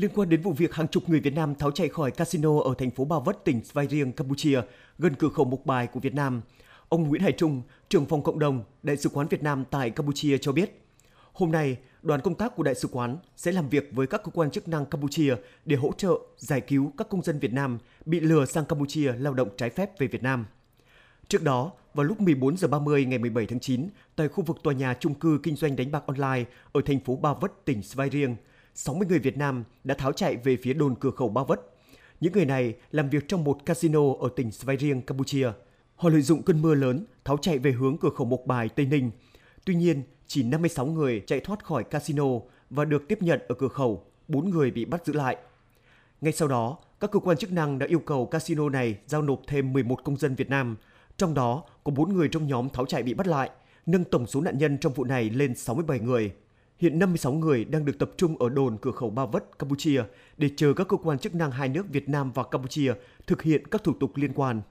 Liên quan đến vụ việc hàng chục người Việt Nam tháo chạy khỏi casino ở thành phố Ba Vất, tỉnh Svay Rieng, Campuchia, gần cửa khẩu Mộc Bài của Việt Nam, ông Nguyễn Hải Trung, trưởng phòng cộng đồng, Đại sứ quán Việt Nam tại Campuchia cho biết, hôm nay đoàn công tác của Đại sứ quán sẽ làm việc với các cơ quan chức năng Campuchia để hỗ trợ giải cứu các công dân Việt Nam bị lừa sang Campuchia lao động trái phép về Việt Nam. Trước đó, vào lúc 14 giờ 30 ngày 17 tháng 9, tại khu vực tòa nhà chung cư kinh doanh đánh bạc online ở thành phố Ba Vất, tỉnh Svay Rieng, 60 người Việt Nam đã tháo chạy về phía đồn cửa khẩu Ba Vất. Những người này làm việc trong một casino ở tỉnh Svay Rieng, Campuchia. Họ lợi dụng cơn mưa lớn tháo chạy về hướng cửa khẩu Mộc Bài, Tây Ninh. Tuy nhiên, chỉ 56 người chạy thoát khỏi casino và được tiếp nhận ở cửa khẩu, 4 người bị bắt giữ lại. Ngay sau đó, các cơ quan chức năng đã yêu cầu casino này giao nộp thêm 11 công dân Việt Nam, trong đó có 4 người trong nhóm tháo chạy bị bắt lại, nâng tổng số nạn nhân trong vụ này lên 67 người. Hiện 56 người đang được tập trung ở đồn cửa khẩu Ba Vất, Campuchia để chờ các cơ quan chức năng hai nước Việt Nam và Campuchia thực hiện các thủ tục liên quan.